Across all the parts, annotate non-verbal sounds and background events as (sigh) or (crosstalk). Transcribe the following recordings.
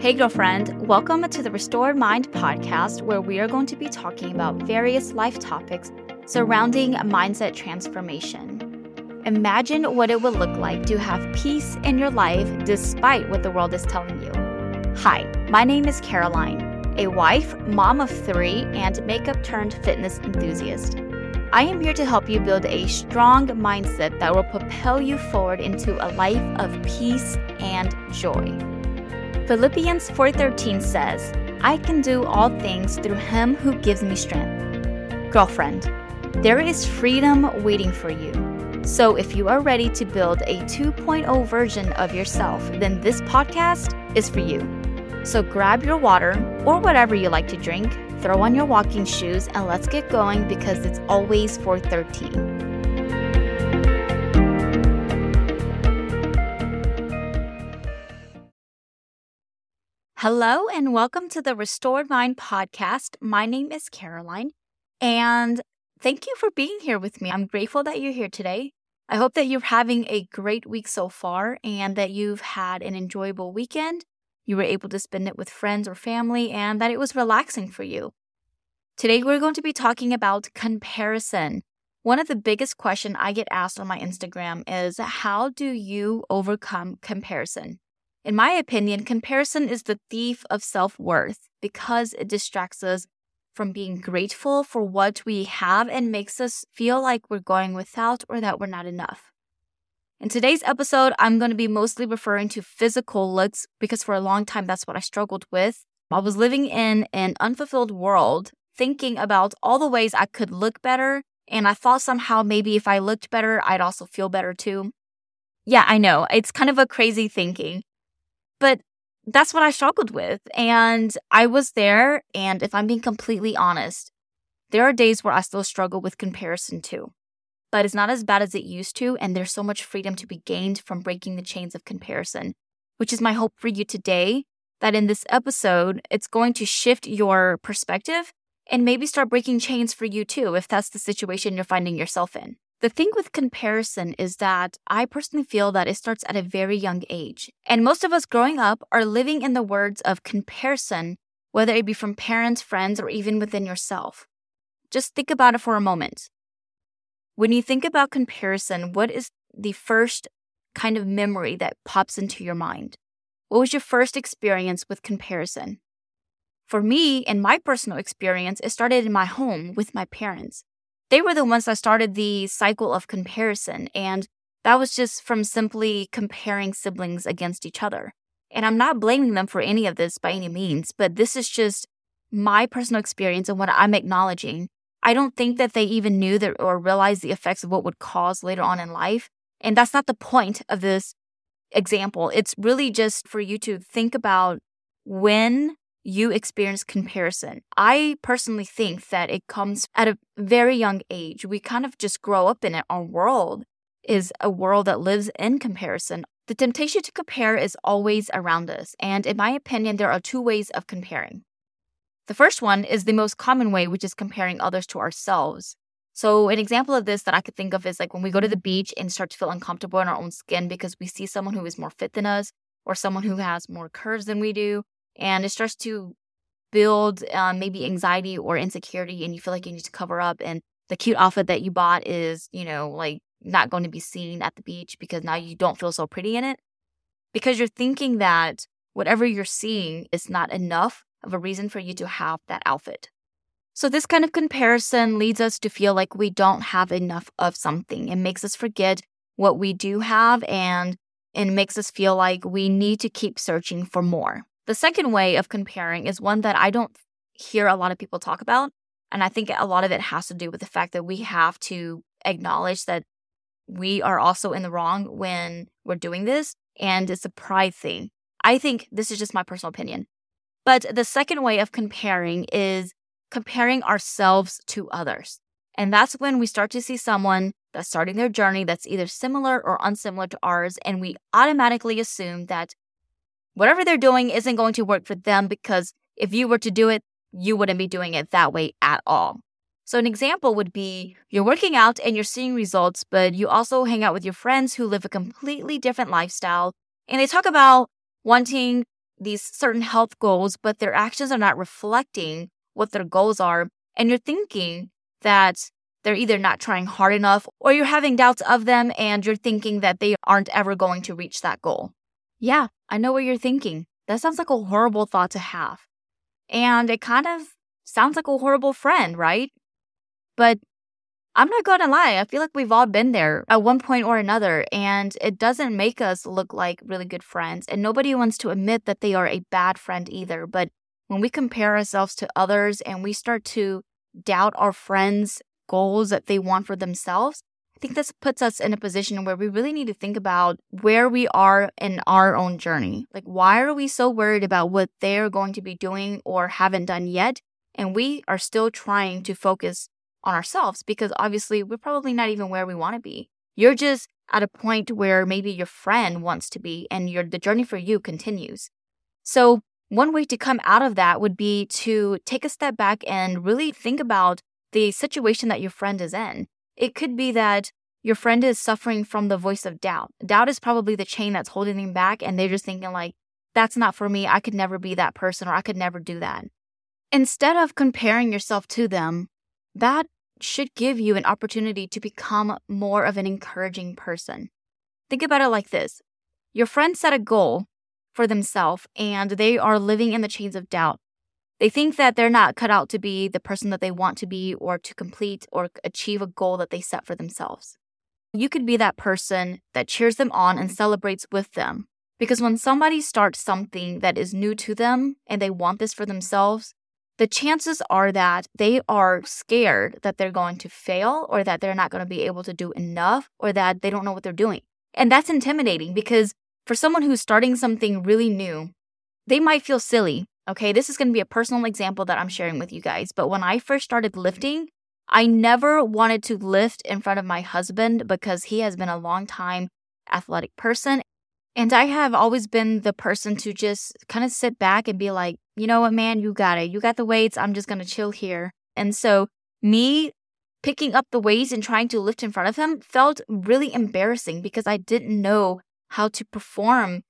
Hey, girlfriend, welcome to the Restored Mind podcast, where we are going to be talking about various life topics surrounding mindset transformation. Imagine what it would look like to have peace in your life despite what the world is telling you. Hi, my name is Caroline, a wife, mom of three, and makeup turned fitness enthusiast. I am here to help you build a strong mindset that will propel you forward into a life of peace and joy. Philippians 4:13 says, "I can do all things through him who gives me strength." Girlfriend, there is freedom waiting for you. So if you are ready to build a 2.0 version of yourself, then this podcast is for you. So grab your water or whatever you like to drink, throw on your walking shoes and let's get going because it's always 413. Hello and welcome to the Restored Mind podcast. My name is Caroline and thank you for being here with me. I'm grateful that you're here today. I hope that you're having a great week so far and that you've had an enjoyable weekend. You were able to spend it with friends or family and that it was relaxing for you. Today, we're going to be talking about comparison. One of the biggest questions I get asked on my Instagram is how do you overcome comparison? In my opinion, comparison is the thief of self worth because it distracts us from being grateful for what we have and makes us feel like we're going without or that we're not enough. In today's episode, I'm going to be mostly referring to physical looks because for a long time, that's what I struggled with. I was living in an unfulfilled world, thinking about all the ways I could look better. And I thought somehow maybe if I looked better, I'd also feel better too. Yeah, I know. It's kind of a crazy thinking. But that's what I struggled with. And I was there. And if I'm being completely honest, there are days where I still struggle with comparison too. But it's not as bad as it used to. And there's so much freedom to be gained from breaking the chains of comparison, which is my hope for you today. That in this episode, it's going to shift your perspective and maybe start breaking chains for you too, if that's the situation you're finding yourself in. The thing with comparison is that I personally feel that it starts at a very young age. And most of us growing up are living in the words of comparison, whether it be from parents, friends, or even within yourself. Just think about it for a moment. When you think about comparison, what is the first kind of memory that pops into your mind? What was your first experience with comparison? For me, in my personal experience, it started in my home with my parents they were the ones that started the cycle of comparison. And that was just from simply comparing siblings against each other. And I'm not blaming them for any of this by any means, but this is just my personal experience and what I'm acknowledging. I don't think that they even knew that or realized the effects of what would cause later on in life. And that's not the point of this example. It's really just for you to think about when you experience comparison. I personally think that it comes at a very young age. We kind of just grow up in it. Our world is a world that lives in comparison. The temptation to compare is always around us. And in my opinion, there are two ways of comparing. The first one is the most common way, which is comparing others to ourselves. So, an example of this that I could think of is like when we go to the beach and start to feel uncomfortable in our own skin because we see someone who is more fit than us or someone who has more curves than we do and it starts to build um, maybe anxiety or insecurity and you feel like you need to cover up and the cute outfit that you bought is you know like not going to be seen at the beach because now you don't feel so pretty in it. Because you're thinking that whatever you're seeing is not enough of a reason for you to have that outfit. So this kind of comparison leads us to feel like we don't have enough of something. It makes us forget what we do have and it makes us feel like we need to keep searching for more the second way of comparing is one that I don't hear a lot of people talk about. And I think a lot of it has to do with the fact that we have to acknowledge that we are also in the wrong when we're doing this. And it's a pride thing. I think this is just my personal opinion. But the second way of comparing is comparing ourselves to others. And that's when we start to see someone that's starting their journey that's either similar or unsimilar to ours. And we automatically assume that whatever they're doing isn't going to work for them because if you were to do it, you wouldn't be doing it that way at all. So, an example would be you're working out and you're seeing results, but you also hang out with your friends who live a completely different lifestyle and they talk about wanting these certain health goals, but their actions are not reflecting what their goals are. And you're thinking that they're either not trying hard enough or you're having doubts of them and you're thinking that they aren't ever going to reach that goal. Yeah, I know what you're thinking. That sounds like a horrible thought to have. And it kind of sounds like a horrible friend, right? But I'm not gonna lie, I feel like we've all been there at one point or another, and it doesn't make us look like really good friends. And nobody wants to admit that they are a bad friend either. But when we compare ourselves to others and we start to doubt our friends' goals that they want for themselves, I think this puts us in a position where we really need to think about where we are in our own journey. Like, why are we so worried about what they're going to be doing or haven't done yet? And we are still trying to focus on ourselves because obviously we're probably not even where we want to be. You're just at a point where maybe your friend wants to be and your the journey for you continues. So, one way to come out of that would be to take a step back and really think about the situation that your friend is in. It could be that your friend is suffering from the voice of doubt. Doubt is probably the chain that's holding them back and they're just thinking like that's not for me. I could never be that person or I could never do that. Instead of comparing yourself to them, that should give you an opportunity to become more of an encouraging person. Think about it like this your friend set a goal for themselves and they are living in the chains of doubt. They think that they're not cut out to be the person that they want to be or to complete or achieve a goal that they set for themselves. You could be that person that cheers them on and celebrates with them. Because when somebody starts something that is new to them and they want this for themselves, the chances are that they are scared that they're going to fail or that they're not going to be able to do enough or that they don't know what they're doing. And that's intimidating because for someone who's starting something really new, they might feel silly. Okay, this is going to be a personal example that I'm sharing with you guys. But when I first started lifting, I never wanted to lift in front of my husband because he has been a long time athletic person. And I have always been the person to just kind of sit back and be like, you know what, man, you got it. You got the weights. I'm just going to chill here. And so, me picking up the weights and trying to lift in front of him felt really embarrassing because I didn't know how to perform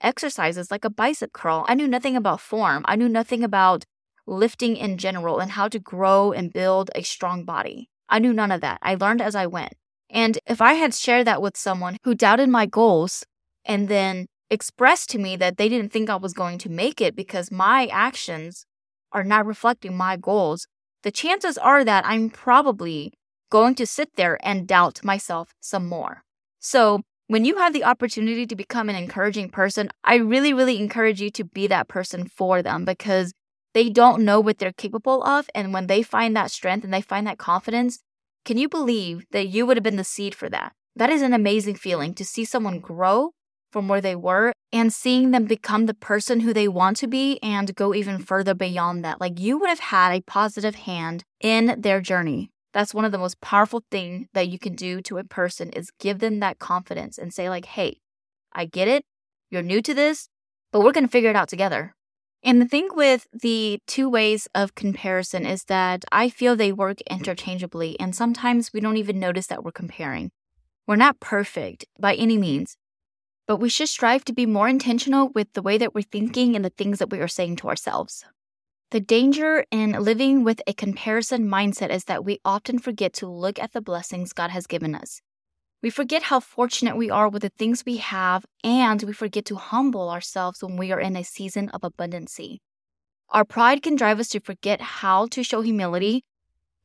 exercises like a bicep curl. I knew nothing about form, I knew nothing about lifting in general and how to grow and build a strong body. I knew none of that. I learned as I went. And if I had shared that with someone who doubted my goals and then expressed to me that they didn't think I was going to make it because my actions are not reflecting my goals, the chances are that I'm probably going to sit there and doubt myself some more. So, when you have the opportunity to become an encouraging person, I really, really encourage you to be that person for them because they don't know what they're capable of. And when they find that strength and they find that confidence, can you believe that you would have been the seed for that? That is an amazing feeling to see someone grow from where they were and seeing them become the person who they want to be and go even further beyond that. Like you would have had a positive hand in their journey. That's one of the most powerful things that you can do to a person is give them that confidence and say like, "Hey, I get it. You're new to this, but we're going to figure it out together." And the thing with the two ways of comparison is that I feel they work interchangeably, and sometimes we don't even notice that we're comparing. We're not perfect by any means, but we should strive to be more intentional with the way that we're thinking and the things that we are saying to ourselves. The danger in living with a comparison mindset is that we often forget to look at the blessings God has given us. We forget how fortunate we are with the things we have, and we forget to humble ourselves when we are in a season of abundancy. Our pride can drive us to forget how to show humility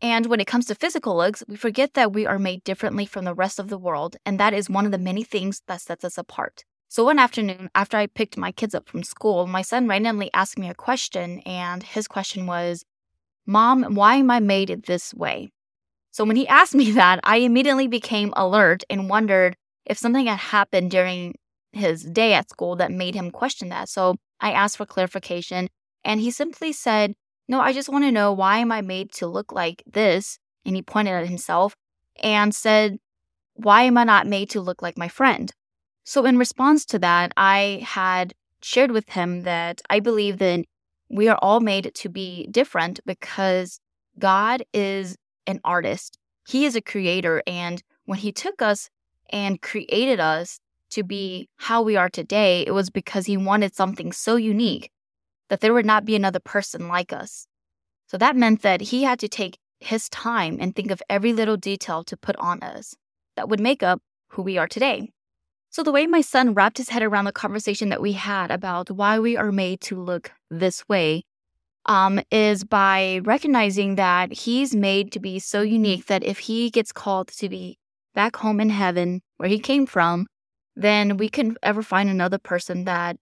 and when it comes to physical looks, we forget that we are made differently from the rest of the world, and that is one of the many things that sets us apart. So one afternoon, after I picked my kids up from school, my son randomly asked me a question, and his question was, Mom, why am I made this way? So when he (laughs) asked me that, I immediately became alert and wondered if something had happened during his day at school that made him question that. So I asked for clarification, and he simply said, no, I just want to know why am I made to look like this? And he pointed at himself and said, Why am I not made to look like my friend? So, in response to that, I had shared with him that I believe that we are all made to be different because God is an artist, He is a creator. And when He took us and created us to be how we are today, it was because he wanted something so unique that there would not be another person like us. So that meant that he had to take his time and think of every little detail to put on us that would make up who we are today. So, the way my son wrapped his head around the conversation that we had about why we are made to look this way um, is by recognizing that he's made to be so unique that if he gets called to be back home in heaven where he came from, then we can ever find another person that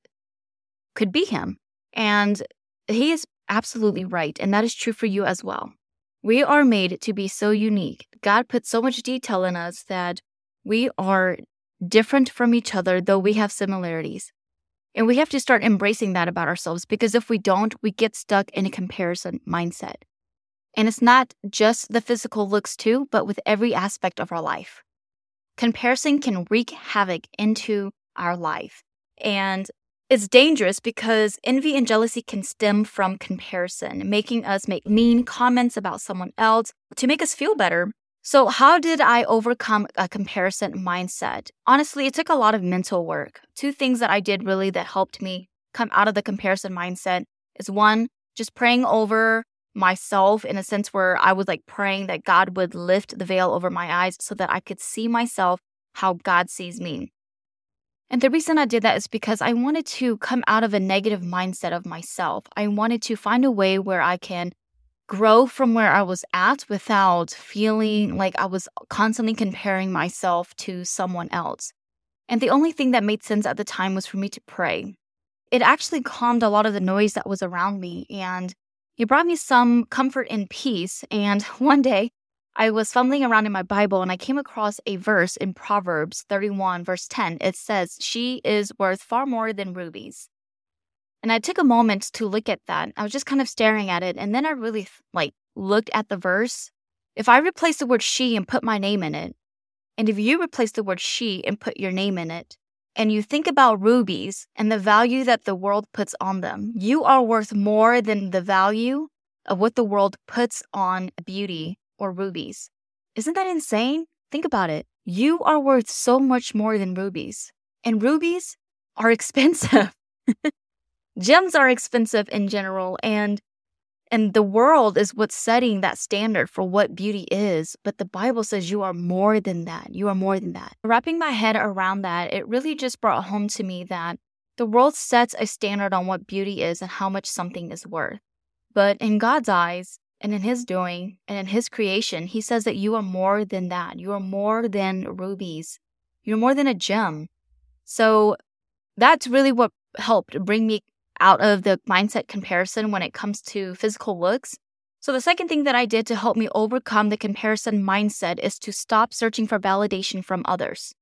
could be him. And he is absolutely right. And that is true for you as well. We are made to be so unique. God put so much detail in us that we are different from each other, though we have similarities. And we have to start embracing that about ourselves because if we don't, we get stuck in a comparison mindset. And it's not just the physical looks, too, but with every aspect of our life. Comparison can wreak havoc into our life. And it's dangerous because envy and jealousy can stem from comparison, making us make mean comments about someone else to make us feel better so, how did I overcome a comparison mindset? Honestly, it took a lot of mental work. Two things that I did really that helped me come out of the comparison mindset is one, just praying over myself in a sense where I was like praying that God would lift the veil over my eyes so that I could see myself how God sees me. And the reason I did that is because I wanted to come out of a negative mindset of myself. I wanted to find a way where I can grow from where I was at without feeling like I was constantly comparing myself to someone else. And the only thing that made sense at the time was for me to pray. It actually calmed a lot of the noise that was around me and it brought me some comfort and peace. And (laughs) one day, I was fumbling around in my Bible and I came across a verse in Proverbs 31, verse 10. It says, She is worth far more than rubies. And I took a moment to look at that. I was just kind of staring at it. And then I really like looked at the verse. If I replace the word she and put my name in it, and if you replace the word she and put your name in it, and you think about rubies and the value that the world puts on them, you are worth more than the value of what the world puts on beauty or rubies. Isn't that insane? Think about it. You are worth so much more than rubies. And rubies are (laughs) expensive. Gems are expensive in general and and the world is what's setting that standard for what beauty is but the bible says you are more than that you are more than that. Wrapping my head around that it really just brought home to me that the world sets a standard on what beauty is and how much something is worth. But in god's eyes and in his doing and in his creation he says that you are more than that you are more than rubies you're more than a gem. So that's really what helped bring me out of the mindset comparison when it comes to physical looks. So, the second thing that I did to help me overcome the comparison mindset is to stop searching for validation from others,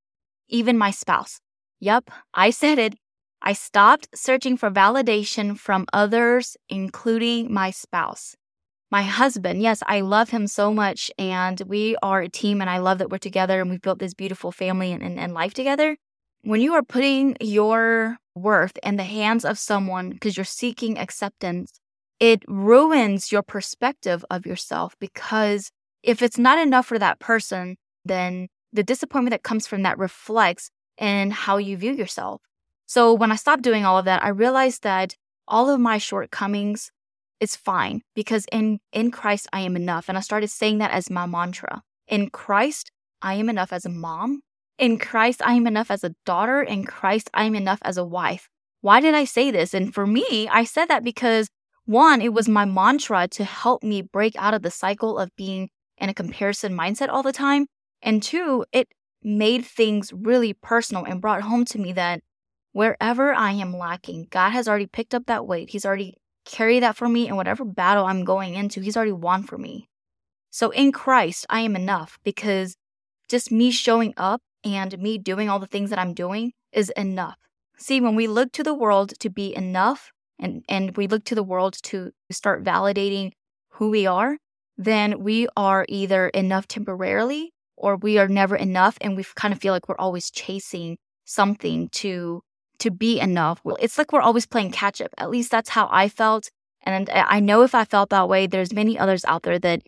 even my spouse. Yep, I said it. I stopped searching for validation from others, including my spouse. My husband, yes, I love him so much, and we are a team, and I love that we're together and we've built this beautiful family and, and, and life together. When you are putting your worth in the hands of someone because you're seeking acceptance, it ruins your perspective of yourself because if it's not enough for that person, then the disappointment that comes from that reflects in how you view yourself. So when I stopped doing all of that, I realized that all of my shortcomings is fine because in in Christ I am enough and I started saying that as my mantra. In Christ I am enough as a mom, in Christ, I am enough as a daughter. In Christ, I am enough as a wife. Why did I say this? And for me, I said that because one, it was my mantra to help me break out of the cycle of being in a comparison mindset all the time. And two, it made things really personal and brought home to me that wherever I am lacking, God has already picked up that weight. He's already carried that for me. And whatever battle I'm going into, He's already won for me. So in Christ, I am enough because just me showing up and me doing all the things that I'm doing is enough. See, when we look to the world to be enough and, and we look to the world to start validating who we are, then we are either enough temporarily or we are never enough and we kind of feel like we're always chasing something to to be enough. Well, it's like we're always playing catch up. At least that's how I felt. And I know if I felt that way, there's many others out there that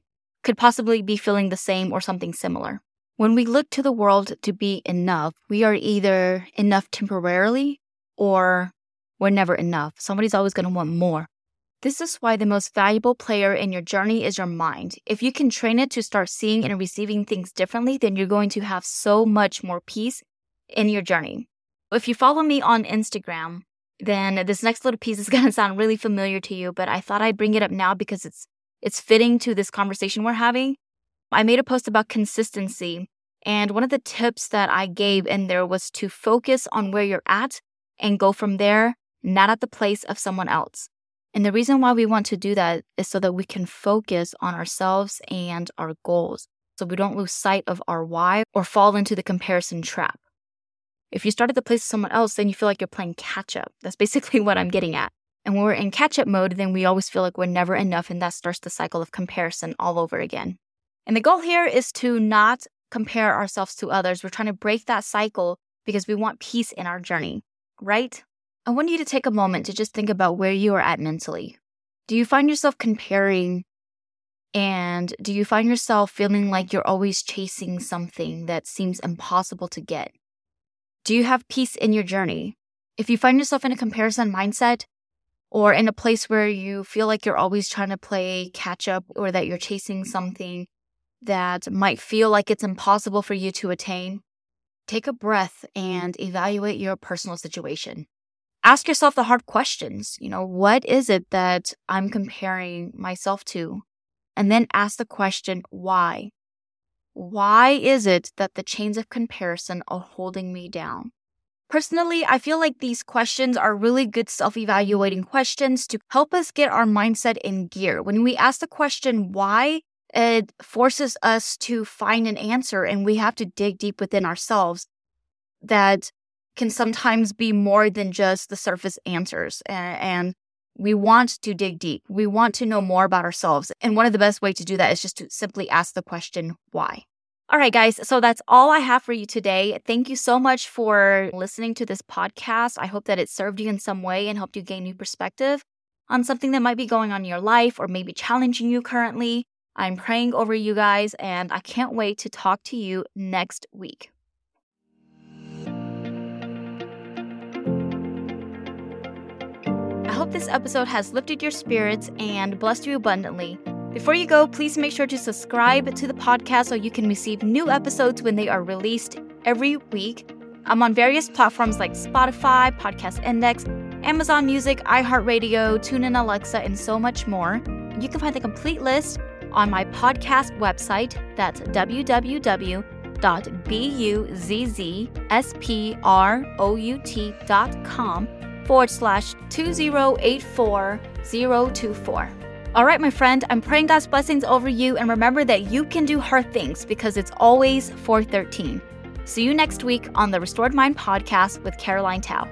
could possibly be feeling the same or something similar. When we look to the world to be enough, we are either enough temporarily or we're never enough. Somebody's always going to want more. This is why the most valuable player in your journey is your mind. If you can train it to start seeing and receiving things differently, then you're going to have so much more peace in your journey. If you follow me on Instagram, then this next little piece is (laughs) going to sound really familiar to you, but I thought I'd bring it up now because it's it's fitting to this conversation we're having. I made a post about consistency, and one of the tips that I gave in there was to focus on where you're at and go from there, not at the place of someone else. And the reason why we want to do that is so that we can focus on ourselves and our goals, so we don't lose sight of our why or fall into the comparison trap. If you start at the place of someone else, then you feel like you're playing catch up. That's basically (laughs) what I'm getting at. And when we're in catch up mode, then we always feel like we're never enough, and that starts the cycle of comparison all over again. And the goal here is to not compare ourselves to others. We're trying to break that cycle because we want peace in our journey, right? I want you to take a moment to just think about where you are at mentally. Do you find yourself comparing? And do you find yourself feeling like you're always chasing something that seems impossible to get? Do you have peace in your journey? If you find yourself in a comparison mindset, or in a place where you feel like you're always trying to play catch up or that you're chasing something that might feel like it's impossible for you to attain, take a breath and evaluate your personal situation. Ask yourself the hard questions. You know, what is it that I'm comparing myself to? And then ask the question, why? Why is it that the chains of comparison are holding me down? Personally, I feel like these questions are really good self evaluating questions to help us get our mindset in gear. When we ask the question, why, it forces us to find an answer and we have to dig deep within ourselves that can sometimes be more than just the surface answers. And, we want to dig deep. We want to know more about ourselves. And one of the best ways to do that is just to simply ask the question, why? All right, guys. So that's all I have for you today. Thank you so much for listening to this podcast. I hope that it served you in some way and helped you gain new perspective on something that might be going on in your life or maybe challenging you currently. I'm praying over you guys, and I can't wait to talk to you next week. I hope this episode has lifted your spirits and blessed you abundantly. Before you go, please make sure to subscribe to the podcast so you can receive new episodes when they are released every week. I'm on various platforms like Spotify, Podcast Index, Amazon Music, iHeartRadio, TuneIn Alexa, and so much more. You can find the complete list on my podcast website. That's www.buzzsprout.com forward slash 2084024. All right, my friend, I'm praying God's blessings over you and remember that you can do hard things because it's always 413. See you next week on the Restored Mind podcast with Caroline Tao.